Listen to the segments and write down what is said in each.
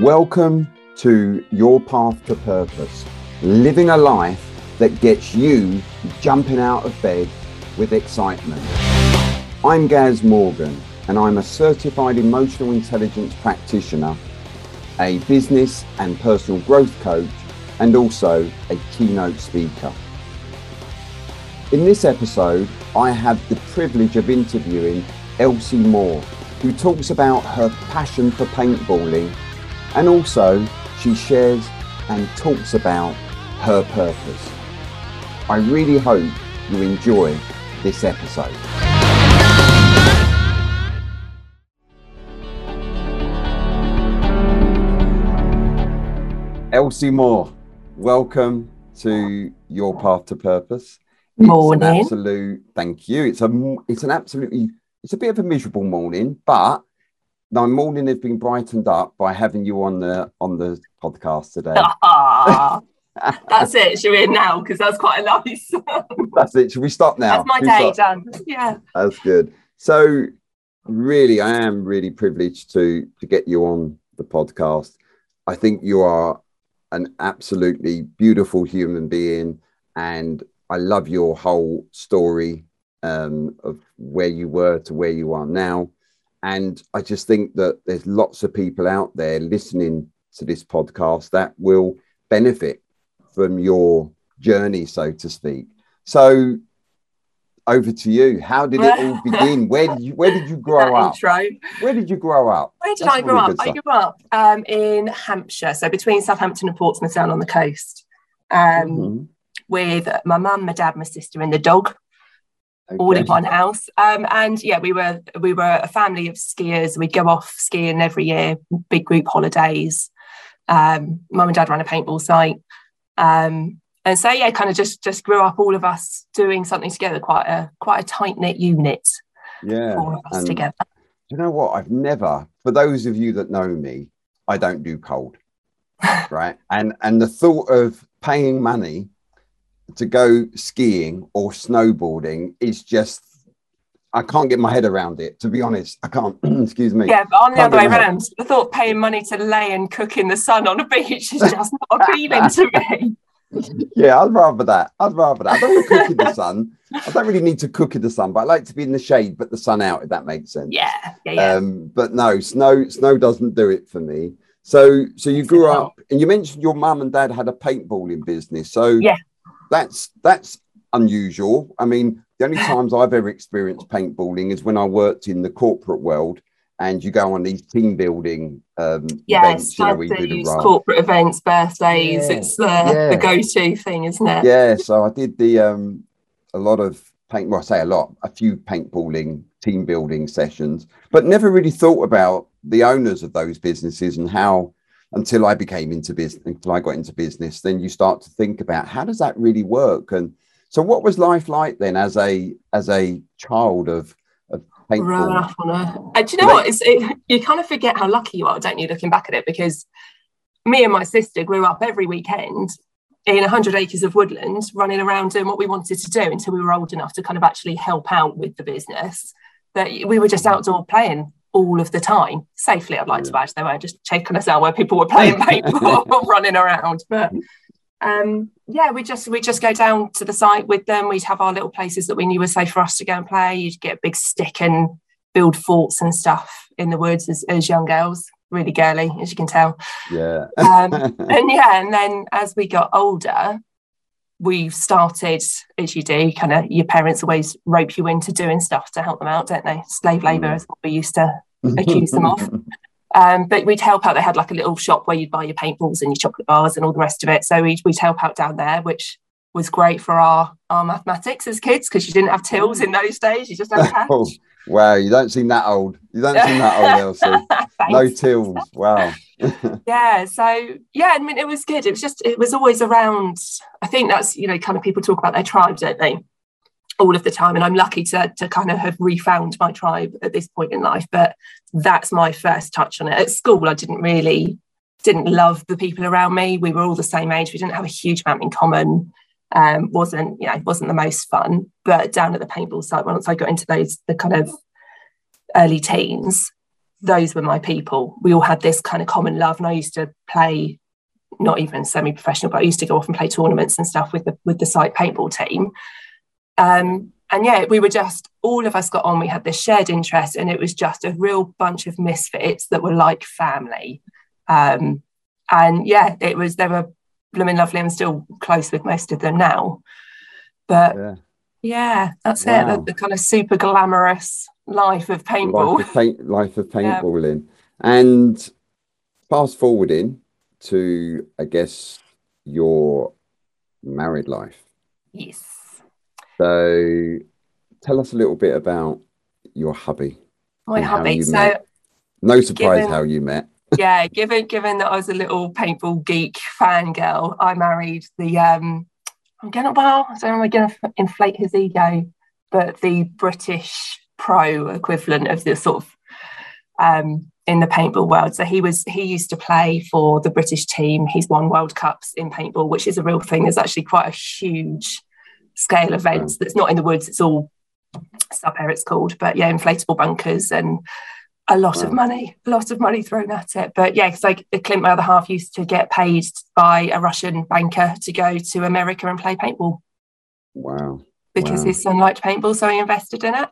Welcome to Your Path to Purpose, living a life that gets you jumping out of bed with excitement. I'm Gaz Morgan, and I'm a certified emotional intelligence practitioner, a business and personal growth coach, and also a keynote speaker. In this episode, I have the privilege of interviewing Ellcie Moore, who talks about her passion for paintballing and also she shares and talks about her purpose. I really hope you enjoy this episode. Ellcie Moore, welcome to Your Path to Purpose. Morning. An absolute thank you. It's a it's an absolutely it's a bit of a miserable morning, but my morning has been brightened up by having you on the on the podcast today. that's it. Should we now? Because that's quite a nice. that's it. Should we stop now? That's my day done. Yeah. That's good. So, really, I am really privileged to to get you on the podcast. I think you are an absolutely beautiful human being, and I love your whole story um, of where you were to where you are now. And I just think that there's lots of people out there listening to this podcast that will benefit from your journey, so to speak. So over to you. How did it all begin? Where did you where did you grow up? Intro. Where did you grow up? Where did That's I grow up? I grew up um, in Hampshire, so between Southampton and Portsmouth down on the coast. Um, mm-hmm. With my mum, my dad, my sister, and the dog okay. all in one house. Um, and yeah, we were we were a family of skiers. We'd go off skiing every year, big group holidays. Um, Mum and dad ran a paintball site. Um, and so yeah, kind of just just grew up all of us doing something together, quite a quite a tight knit unit. Yeah, all of us and together. You know what? I've never, for those of you that know me, I don't do cold, right? And and the thought of paying money to go skiing or snowboarding is just I can't get my head around it, to be honest. I can't. Excuse me. Yeah, but on the other way around, the thought paying money to lay and cook in the sun on a beach is just not appealing to me. Yeah, I'd rather that. I'd rather that. I don't want to cook in the sun. I don't really need to cook in the sun, but I like to be in the shade, but the sun out, if that makes sense. Yeah, yeah, yeah. Um, but no, snow, snow doesn't do it for me. So, so you grew up, and you mentioned your mum and dad had a paintballing business. So, yeah, that's that's unusual. I mean, the only times I've ever experienced paintballing is when I worked in the corporate world and you go on these team building um, yes, events, you know, corporate events, birthdays. Yeah. It's the, yeah. the go-to thing, isn't it? Yeah. So I did the um, a lot of paint. Well, I say a lot, a few paintballing team building sessions, but never really thought about the owners of those businesses and how until I became into business, until I got into business, then you start to think about how does that really work? And so, what was life like then as a as a child of of paintball? And uh, do you know what? It's, it, you kind of forget how lucky you are, don't you, looking back at it? Because me and my sister grew up every weekend in 100 acres of woodland, running around doing what we wanted to do until we were old enough to kind of actually help out with the business. That we were just mm-hmm. outdoor playing all of the time. Safely, I'd like to add, they weren't just taking us out where people were playing paintball or running around. But um, yeah, we just we just go down to the site with them. We'd have our little places that we knew were safe for us to go and play. You'd get a big stick and build forts and stuff in the woods as, as young girls. Really girly, as you can tell. Yeah. um, and yeah, and then as we got older, we started, as you do, kind of your parents always rope you into doing stuff to help them out, don't they? Slave labour mm. is what we used to accuse them of. Um, but we'd help out. They had like a little shop where you'd buy your paintballs and your chocolate bars and all the rest of it. So we'd, we'd help out down there, which was great for our, our mathematics as kids because you didn't have tills in those days. You just had cash. Wow, you don't seem that old. You don't seem that old, Ellcie. no tills. Wow. yeah. So yeah, I mean, it was good. It was just, it was always around. I think that's you know, kind of people talk about their tribe, don't they? All of the time, and I'm lucky to to kind of have refound my tribe at this point in life. But that's my first touch on it. At school, I didn't really didn't love the people around me. We were all the same age. We didn't have a huge amount in common. Um, wasn't you know wasn't the most fun. But down at the paintball site, once I got into those the kind of early teens, those were my people. We all had this kind of common love, and I used to play, not even semi-professional, but I used to go off and play tournaments and stuff with the with the site paintball team. Um, and yeah, we were just all of us got on. We had this shared interest, and it was just a real bunch of misfits that were like family. Um, and yeah, it was there were blooming lovely. I'm still close with most of them now, but yeah, yeah that's wow. it. The, the, kind of super glamorous life of paintball. Life of, paint, life of paintballing, yeah. and fast forwarding to, I guess, your married life. Yes. So tell us a little bit about your hubby. My hubby. So met. no surprise given, how you met. Yeah, given given that I was a little paintball geek fangirl, I married the um I'm gonna well, I don't know I'm gonna inflate his ego, but the British pro equivalent of the sort of um in the paintball world. So he was he used to play for the British team. He's won World Cups in paintball, which is a real thing. There's actually quite a huge scale events that's not in the woods. It's all sub air it's called. But yeah, inflatable bunkers and a lot wow. of money, a lot of money thrown at it. But yeah, because like the Clint, my other half, used to get paid by a Russian banker to go to America and play paintball. Wow. Because wow. his son liked paintball, so he invested in it.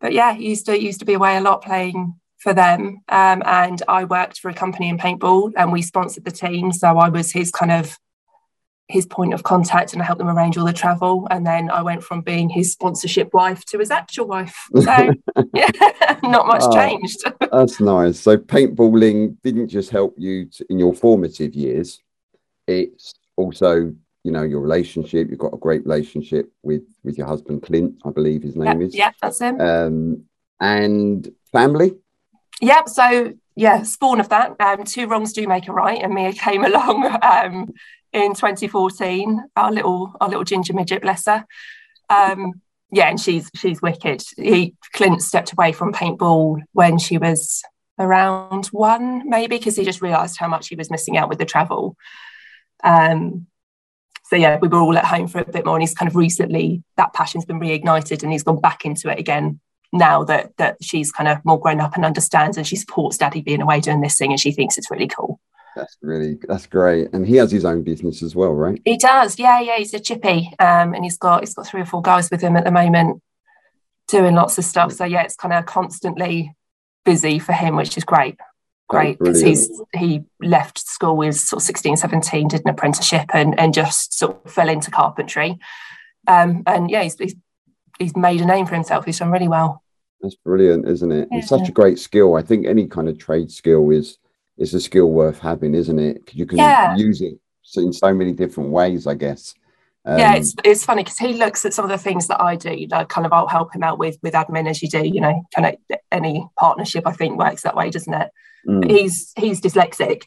But yeah, he used to used to be away a lot playing for them. Um, and I worked for a company in paintball and we sponsored the team. So I was his kind of his point of contact and I helped them arrange all the travel. And then I went from being his sponsorship wife to his actual wife. So yeah, not much oh, changed. that's nice. So paintballing didn't just help you to, in your formative years. It's also, you know, your relationship. You've got a great relationship with with your husband Clint, I believe his name is. Yeah, that's him. Um, and family. Yeah, so yeah, spawn of that. Um, two wrongs do make a right, and Mia came along um, in 2014. Our little our little ginger midget, bless her. Um, yeah, and she's she's wicked. He Clint stepped away from paintball when she was around one, maybe, because he just realised how much he was missing out with the travel. Um, so yeah, we were all at home for a bit more, and he's kind of recently that passion's been reignited, and he's gone back into it again now that that she's kind of more grown up and understands, and she supports Daddy being away doing this thing, and she thinks it's really cool. That's really that's great, and he has his own business as well, right? He does, yeah, yeah. He's a chippy, um, and he's got he's got three or four guys with him at the moment, doing lots of stuff. So yeah, it's kind of constantly busy for him, which is great, great because he's he left school with sort of 16, 17, did an apprenticeship, and and just sort of fell into carpentry, um, and yeah, he's, he's he's made a name for himself. He's done really well. That's brilliant, isn't it? Yeah. It's such a great skill. I think any kind of trade skill is is a skill worth having, isn't it? You can yeah. use it in so many different ways, I guess. Um, yeah, it's it's funny because he looks at some of the things that I do. Like kind of, I'll help him out with with admin as you do. You know, kind of any partnership I think works that way, doesn't it? Mm. He's he's dyslexic,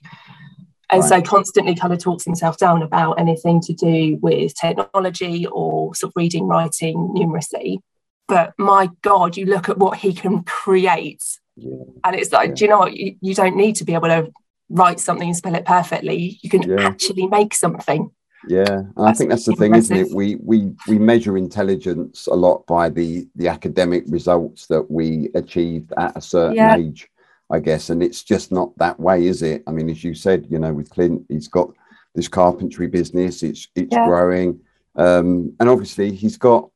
and right. so constantly kind of talks himself down about anything to do with technology or sort of reading, writing, numeracy. But my God, you look at what he can create yeah. And it's like, yeah. do you know what? You, you don't need to be able to write something and spell it perfectly. You can yeah. actually make something. Yeah, and I think that's the thing, isn't it? We we we measure intelligence a lot by the the academic results that we achieved at a certain age, I guess. And it's just not that way, is it? I mean, as you said, you know, with Clint, he's got this carpentry business. It's it's growing, um, and obviously he's got,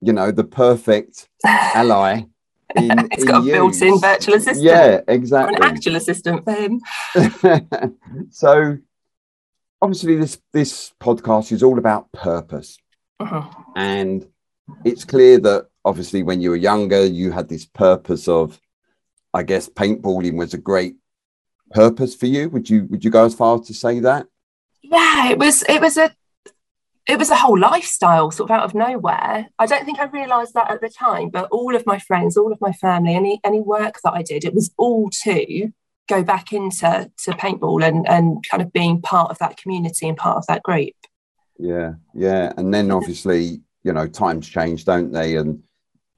you know, the perfect ally in, it's got a built-in virtual assistant. Yeah, exactly. An actual assistant for him. so obviously this this podcast is all about purpose. Uh-huh. And it's clear that obviously when you were younger, you had this purpose of, I guess, paintballing was a great purpose for you. Would you would you go as far as to say that? Yeah, it was it was a it was a whole lifestyle sort of out of nowhere. I don't think I realized that at the time, but all of my friends, all of my family, any any work that I did, it was all to go back into to paintball and and kind of being part of that community and part of that group. Yeah, yeah. And then obviously, you know, times change, don't they? And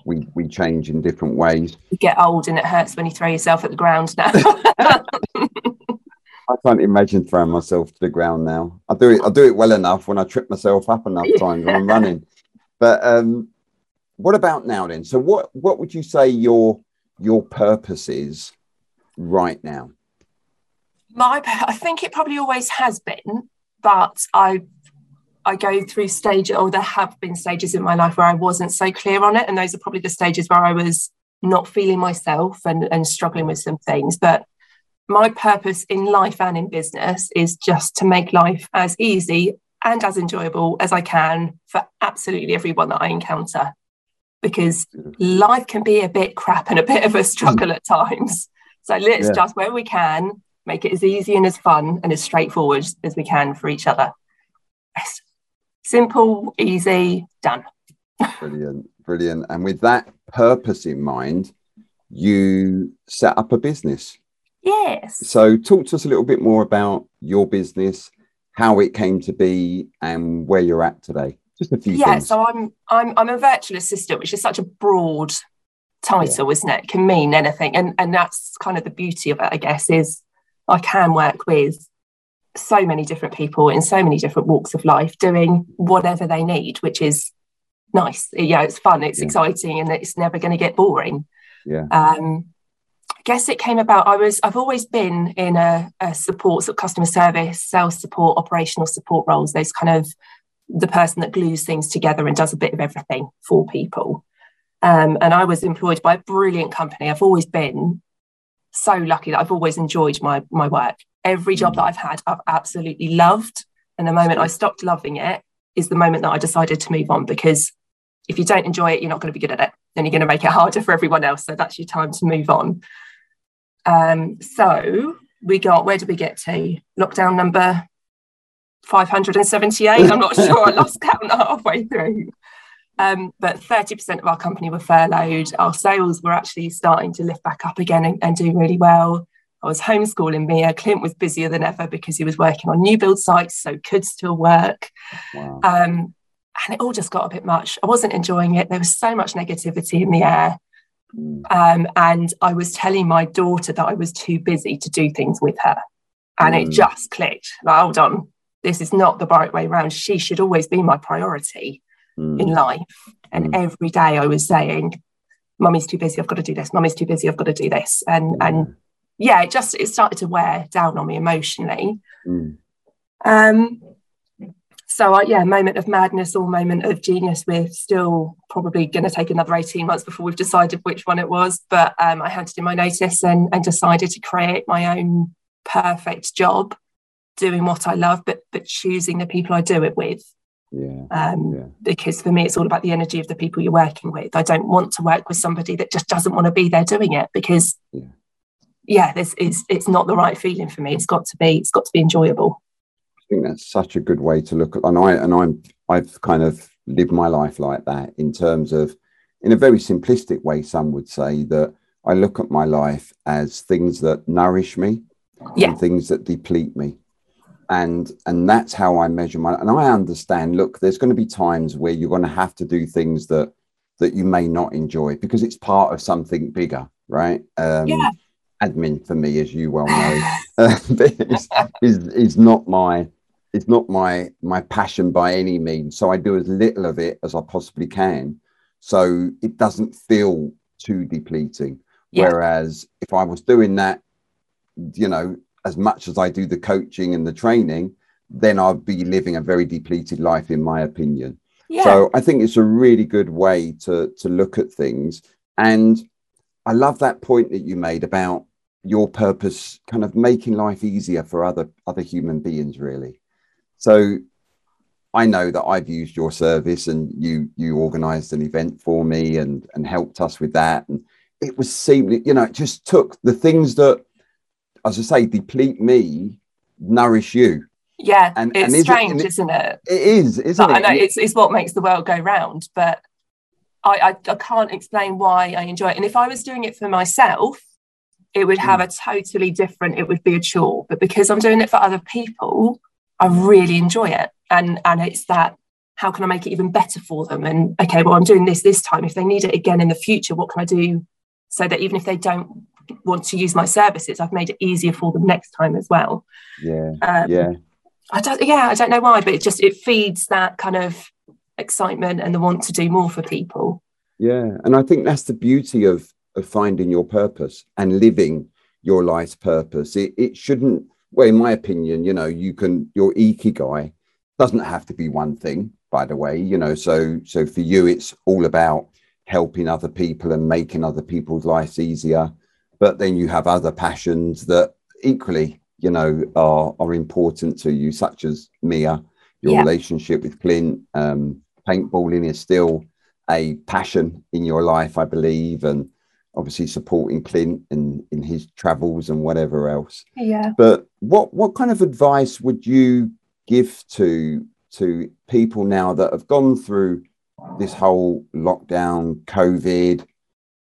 we we change in different ways. You get old and it hurts when you throw yourself at the ground now. I can't imagine throwing myself to the ground now. I do it. I do it well enough when I trip myself up enough times when I'm running. But um, what about now then? So what what would you say your your purpose is right now? My, I think it probably always has been, but I I go through stages, or there have been stages in my life where I wasn't so clear on it. And those are probably the stages where I was not feeling myself and, and struggling with some things. But my purpose in life and in business is just to make life as easy and as enjoyable as I can for absolutely everyone that I encounter. Because life can be a bit crap and a bit of a struggle at times. So let's yeah. just, where we can, make it as easy and as fun and as straightforward as we can for each other. Yes. Simple, easy, done. brilliant, brilliant. And with that purpose in mind, you set up a business. Yes. So talk to us a little bit more about your business, how it came to be, and where you're at today. Just a few yeah, things. so I'm I'm I'm a virtual assistant, which is such a broad title, yeah. isn't it? It can mean anything. And and that's kind of the beauty of it, I guess, is I can work with so many different people in so many different walks of life doing whatever they need, which is nice. Yeah, it's fun, it's yeah. exciting, and it's never going to get boring. Yeah. Um, guess it came about. I was I've always been in a, a support, sort of customer service, sales support, operational support roles. Those kind of the person that glues things together and does a bit of everything for people. Um, and I was employed by a brilliant company. I've always been so lucky that I've always enjoyed my my work. Every job that I've had, I've absolutely loved. And the moment I stopped loving it is the moment that I decided to move on because if you don't enjoy it, you're not going to be good at it. Then you're going to make it harder for everyone else. So that's your time to move on. Um, so we got, where did we get to? Lockdown number 578. I'm not sure. I lost count halfway through. Um, but 30% of our company were furloughed. Our sales were actually starting to lift back up again and, and do really well. I was homeschooling Mia. Clint was busier than ever because he was working on new build sites, so could still work. Wow. Um, and it all just got a bit much. I wasn't enjoying it. There was so much negativity in the air. Mm. Um, and I was telling my daughter that I was too busy to do things with her. And mm. it just clicked. Like, hold on, this is not the right way around. She should always be my priority mm. in life. And mm. every day I was saying, Mummy's too busy, I've got to do this. Mummy's too busy, I've got to do this. And and yeah, it just it started to wear down on me emotionally. Mm. Um so uh, yeah, moment of madness or moment of genius. We're still probably going to take another 18 months before we've decided which one it was. But um, I handed in my notice and, and decided to create my own perfect job, doing what I love, but but choosing the people I do it with. Yeah. Um, yeah. Because for me, it's all about the energy of the people you're working with. I don't want to work with somebody that just doesn't want to be there doing it because, yeah, yeah this is it's not the right feeling for me. It's got to be it's got to be enjoyable. Think that's such a good way to look at, and I and I'm I've kind of lived my life like that in terms of, in a very simplistic way, some would say that I look at my life as things that nourish me, yeah. and things that deplete me and and that's how i measure my and i understand look there's going to be times where you're going to have to do things that that you may not enjoy because it's part of something bigger right um yeah. admin for me as you well know is, is is not my it's not my my passion by any means so i do as little of it as i possibly can so it doesn't feel too depleting yeah. whereas if i was doing that you know as much as I do the coaching and the training, then I'd be living a very depleted life, in my opinion. Yeah. So I think it's a really good way to to look at things. And I love that point that you made about your purpose kind of making life easier for other other human beings, really. So I know that I've used your service and you you organized an event for me and and helped us with that. And it was seemingly, you know, it just took the things that as I say, deplete me, nourish you. Yeah, and, it's and strange, is not it? It is, isn't but it? I know it's, it's what makes the world go round, but I, I, I can't explain why I enjoy it. And if I was doing it for myself, it would have mm. a totally different. It would be a chore, but because I'm doing it for other people, I really enjoy it. And and it's that how can I make it even better for them? And okay, well, I'm doing this this time. If they need it again in the future, what can I do so that even if they don't want to use my services, I've made it easier for them next time as well. Yeah. Um, yeah. I don't yeah, I don't know why, but it just it feeds that kind of excitement and the want to do more for people. Yeah. And I think that's the beauty of of finding your purpose and living your life's purpose. It, it shouldn't, well, in my opinion, you know, you can, your ikigai doesn't have to be one thing, by the way, you know, so, so for you, it's all about helping other people and making other people's lives easier. But then you have other passions that equally, you know, are, are important to you, such as Mia, your yeah. relationship with Clint. Um, paintballing is still a passion in your life, I believe, and obviously supporting Clint in, in his travels and whatever else. Yeah. But what what kind of advice would you give to to people now that have gone through this whole lockdown, COVID,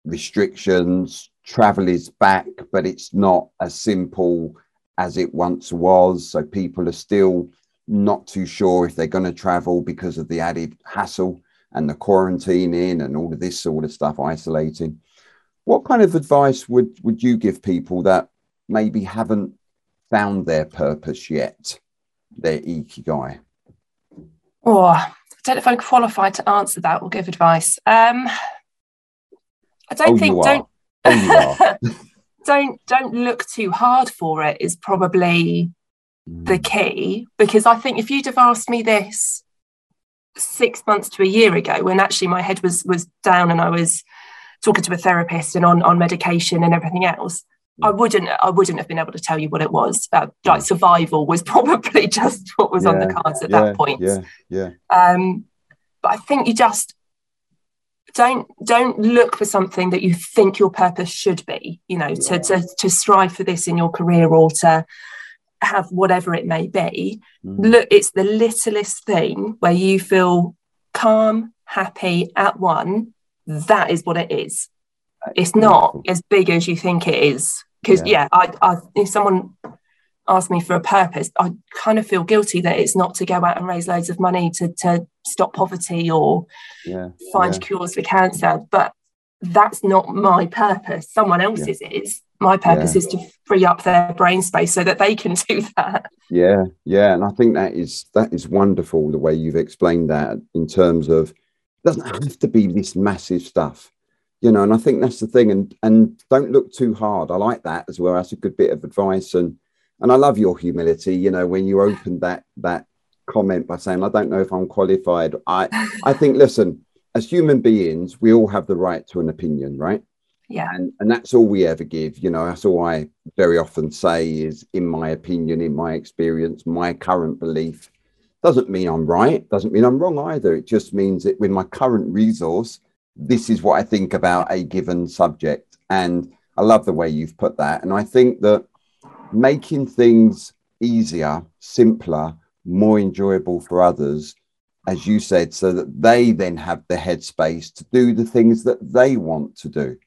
restrictions, travel is back, but it's not as simple as it once was. So people are still not too sure if they're going to travel because of the added hassle and the quarantining and all of this sort of stuff, isolating. What kind of advice would, would you give people that maybe haven't found their purpose yet, their ikigai? Oh, I don't know if I'm qualified to answer that or give advice. Um, I don't oh, think don't oh, don't don't look too hard for it is probably mm. the key because I think if you'd have asked me this six months to a year ago when actually my head was was down and I was talking to a therapist and on on medication and everything else I wouldn't I wouldn't have been able to tell you what it was. Uh, like survival was probably just what was yeah, on the cards at yeah, that point. yeah yeah. Um but I think you just don't don't look for something that you think your purpose should be you know to, to to strive for this in your career or to have whatever it may be. Mm. look it's the littlest thing where you feel calm happy at one that is what it is. It's not as big as you think it is. Because yeah. yeah, I, I if someone asked me for a purpose i kind of feel guilty that it's not to go out and raise loads of money to, to stop poverty or yeah. find yeah. cures for cancer but that's not my purpose. Someone else's is. My purpose is to free up their brain space so that they can do that. Yeah yeah and i think that is that is wonderful the way you've explained that in terms of doesn't have to be this massive stuff you know and i think that's the thing and and don't look too hard. I like that as well. That's a good bit of advice and and i love your humility you know when you opened that that comment by saying i don't know if i'm qualified. I i think listen as human beings we all have the right to an opinion right? Yeah. And and that's all we ever give you know that's all i very often say is in my opinion in my experience my current belief doesn't mean i'm right doesn't mean i'm wrong either it just means that with my current resource this is what i think about a given subject and i love the way you've put that and i think that making things easier simpler more enjoyable for others as you said so that they then have the headspace to do the things that they want to do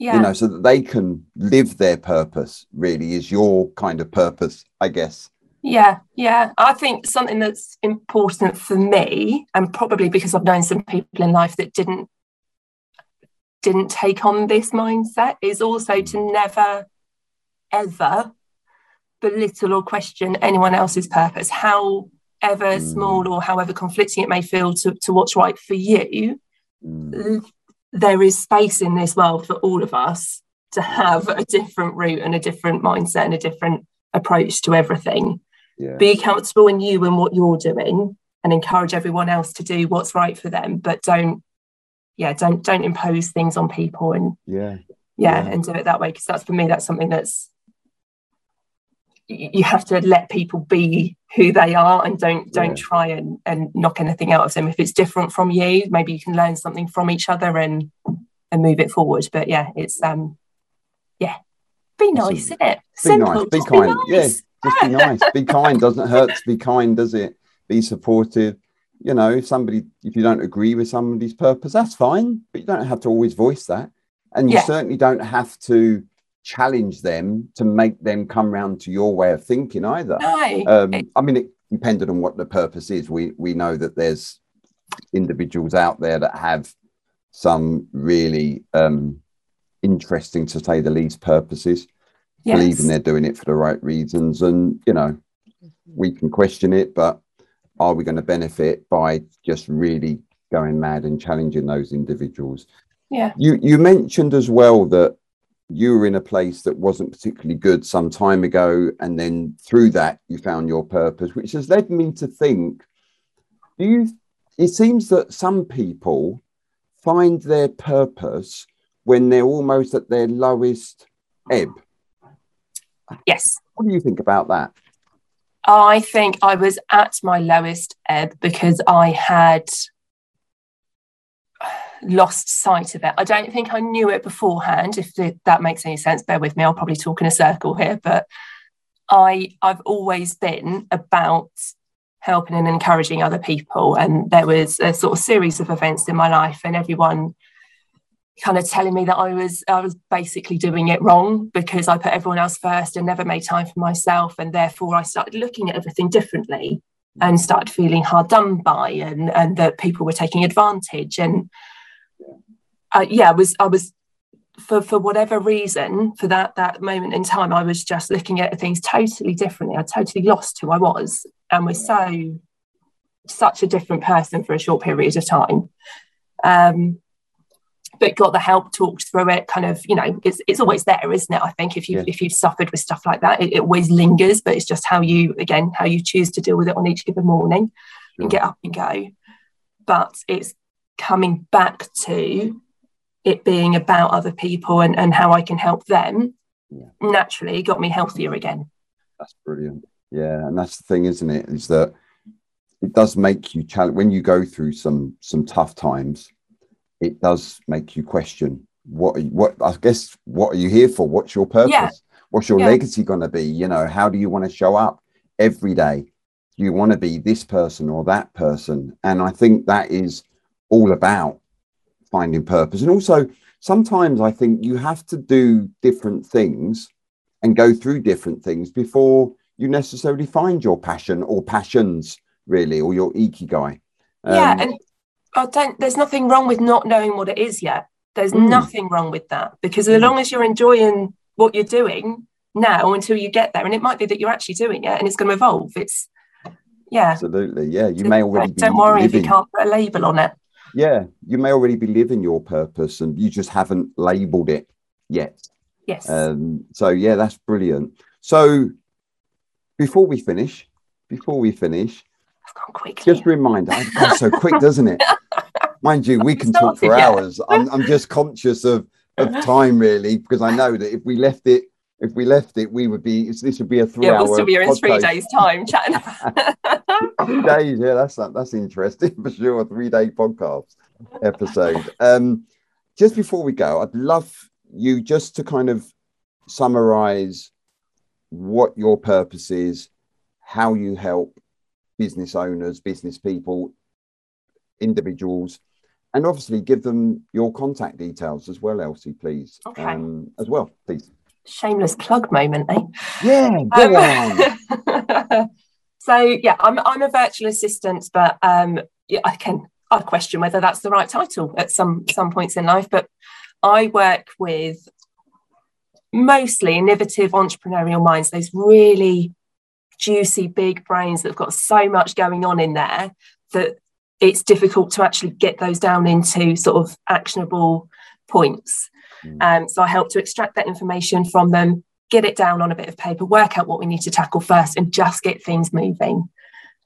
yeah. you know, so that they can live their purpose, really, is your kind of purpose, I guess. Yeah, yeah. I think something that's important for me, and probably because I've known some people in life that didn't didn't take on this mindset, is also to never ever belittle or question anyone else's purpose, however mm. small or however conflicting it may feel to, to what's right for you. Mm there is space in this world for all of us to have a different route and a different mindset and a different approach to everything. Yeah. Be comfortable in you and what you're doing and encourage everyone else to do what's right for them, but don't yeah, don't don't impose things on people and yeah, yeah, yeah. and do it that way. Because that's for me, that's something that's you have to let people be who they are and don't don't yeah. try and, and knock anything out of them if it's different from you maybe you can learn something from each other and and move it forward but yeah it's um yeah be nice isn't it be Simple. nice be kind be nice. Just be nice be kind doesn't hurt to be kind does it be supportive you know if somebody if you don't agree with somebody's purpose that's fine but you don't have to always voice that and you yeah. certainly don't have to challenge them to make them come round to your way of thinking either. No. Um, I mean, it depended on what the purpose is. We we know that there's individuals out there that have some really um, interesting, to say the least, purposes. Yes. Believing they're doing it for the right reasons, and you know, we can question it, but are we going to benefit by just really going mad and challenging those individuals? Yeah. You you mentioned as well that you were in a place that wasn't particularly good some time ago, and then through that you found your purpose, which has led me to think: Do you? It seems that some people find their purpose when they're almost at their lowest ebb. Yes. What do you think about that? I think I was at my lowest ebb because I had lost sight of it. I don't think I knew it beforehand. If that makes any sense, bear with me. I'll probably talk in a circle here, but I I've always been about helping and encouraging other people. And there was a sort of series of events in my life, and everyone kind of telling me that I was I was basically doing it wrong because I put everyone else first and never made time for myself, and therefore I started looking at everything differently and started feeling hard done by, and and that people were taking advantage, and uh, yeah, I was I was for for whatever reason for that that moment in time, I was just looking at things totally differently. I totally lost who I was, and was so such a different person for a short period of time. Um, but got the help talked through it kind of you know it's, it's always there isn't it i think if you yeah. if you've suffered with stuff like that it, it, always lingers but it's just how you again how you choose to deal with it on each given morning sure. and get up and go but it's coming back to it being about other people and, and how i can help them yeah. naturally got me healthier again that's brilliant yeah and that's the thing isn't it is that it does make you challenge when you go through some some tough times it does make you question what what I guess what are you here for? What's your purpose? Yeah. What's your yeah. legacy going to be? You know, how do you want to show up every day? Do you want to be this person or that person? And I think that is all about finding purpose. And also, sometimes I think you have to do different things and go through different things before you necessarily find your passion or passions, really, or your ikigai. Um, yeah, and I don't. There's nothing wrong with not knowing what it is yet. There's mm. nothing wrong with that because as mm. long as you're enjoying what you're doing now until you get there, and it might be that you're actually doing it and it's going to evolve. It's yeah, absolutely. Yeah, you may already. Don't worry living. if you can't put a label on it. Yeah, you may already be living your purpose, and you just haven't labelled it yet. Yes. Um, so yeah, that's brilliant. So before we finish, before we finish, I've gone quick. just remind, it goes so quick, doesn't it? Mind you, we can talk for hours. I'm, I'm just conscious of, of time, really, because I know that if we left it, if we left it, we would be. This would be a three-hour. Yeah, we'll still be here in three days' time chatting. three days, yeah, that's that's interesting for sure. A three-day podcast episode. Um, just before we go, I'd love you just to kind of summarize what your purpose is, how you help business owners, business people, individuals, and obviously give them your contact details as well, Ellcie, please. Okay. Um, as well, please. Shameless plug moment, eh? Yeah, go um, so yeah, I'm I'm a virtual assistant, but um, yeah, I can I question whether that's the right title at some some points in life. But I work with mostly innovative entrepreneurial minds, those really juicy, big brains that have got so much going on in there that it's difficult to actually get those down into sort of actionable points. Mm. Um, so I help to extract that information from them, get it down on a bit of paper, work out what we need to tackle first, and just get things moving.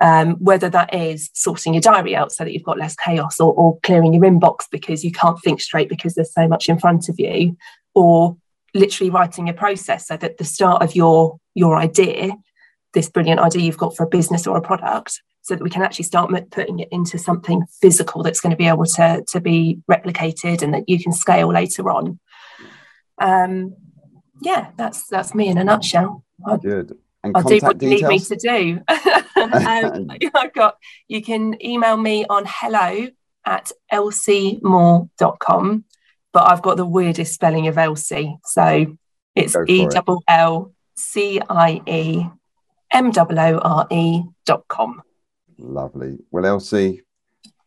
Um, whether that is sorting your diary out so that you've got less chaos or, or clearing your inbox because you can't think straight because there's so much in front of you, or literally writing a process so that the start of your your idea this brilliant idea you've got for a business or a product so that we can actually start putting it into something physical that's going to be able to, to be replicated and that you can scale later on. Um, yeah, that's that's me in a nutshell. Good. And I'll do what you need me to do. um, I've got you can email me on hello at ellciemoore.com, but I've got the weirdest spelling of Ellcie. So it's E double L C I E M-O-O-R-E.com. Lovely. Well, Ellcie,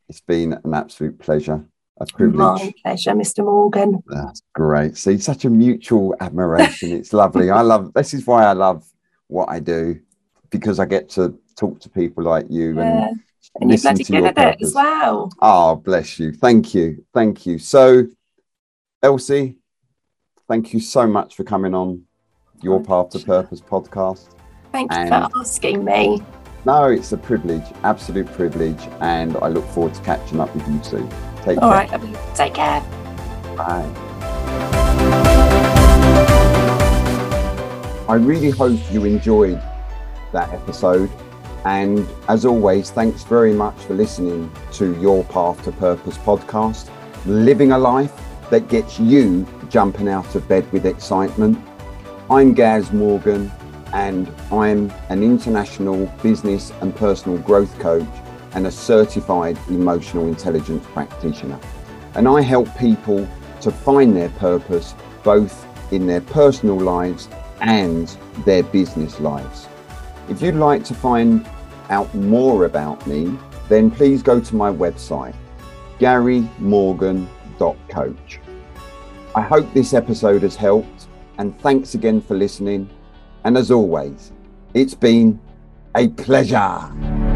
it's been an absolute pleasure. A privilege. My pleasure, Mr. Morgan. That's great. See, such a mutual admiration. it's lovely. I love this is why I love what I do because I get to talk to people like you yeah. and, and listen to your purpose. as well. Oh, bless you. Thank you. Thank you. So, Elsie, thank you so much for coming on your Path to Purpose podcast. Thank you and for asking me. No, it's a privilege, absolute privilege, and I look forward to catching up with you soon. Take All care. All right, take care. Bye. I really hope you enjoyed that episode. And as always, thanks very much for listening to Your Path to Purpose podcast, living a life that gets you jumping out of bed with excitement. I'm Gaz Morgan, and I'm an international business and personal growth coach and a certified emotional intelligence practitioner. And I help people to find their purpose both in their personal lives and their business lives. If you'd like to find out more about me, then please go to my website, gazmorgan.coach. I hope this episode has helped, and thanks again for listening. And as always, it's been a pleasure.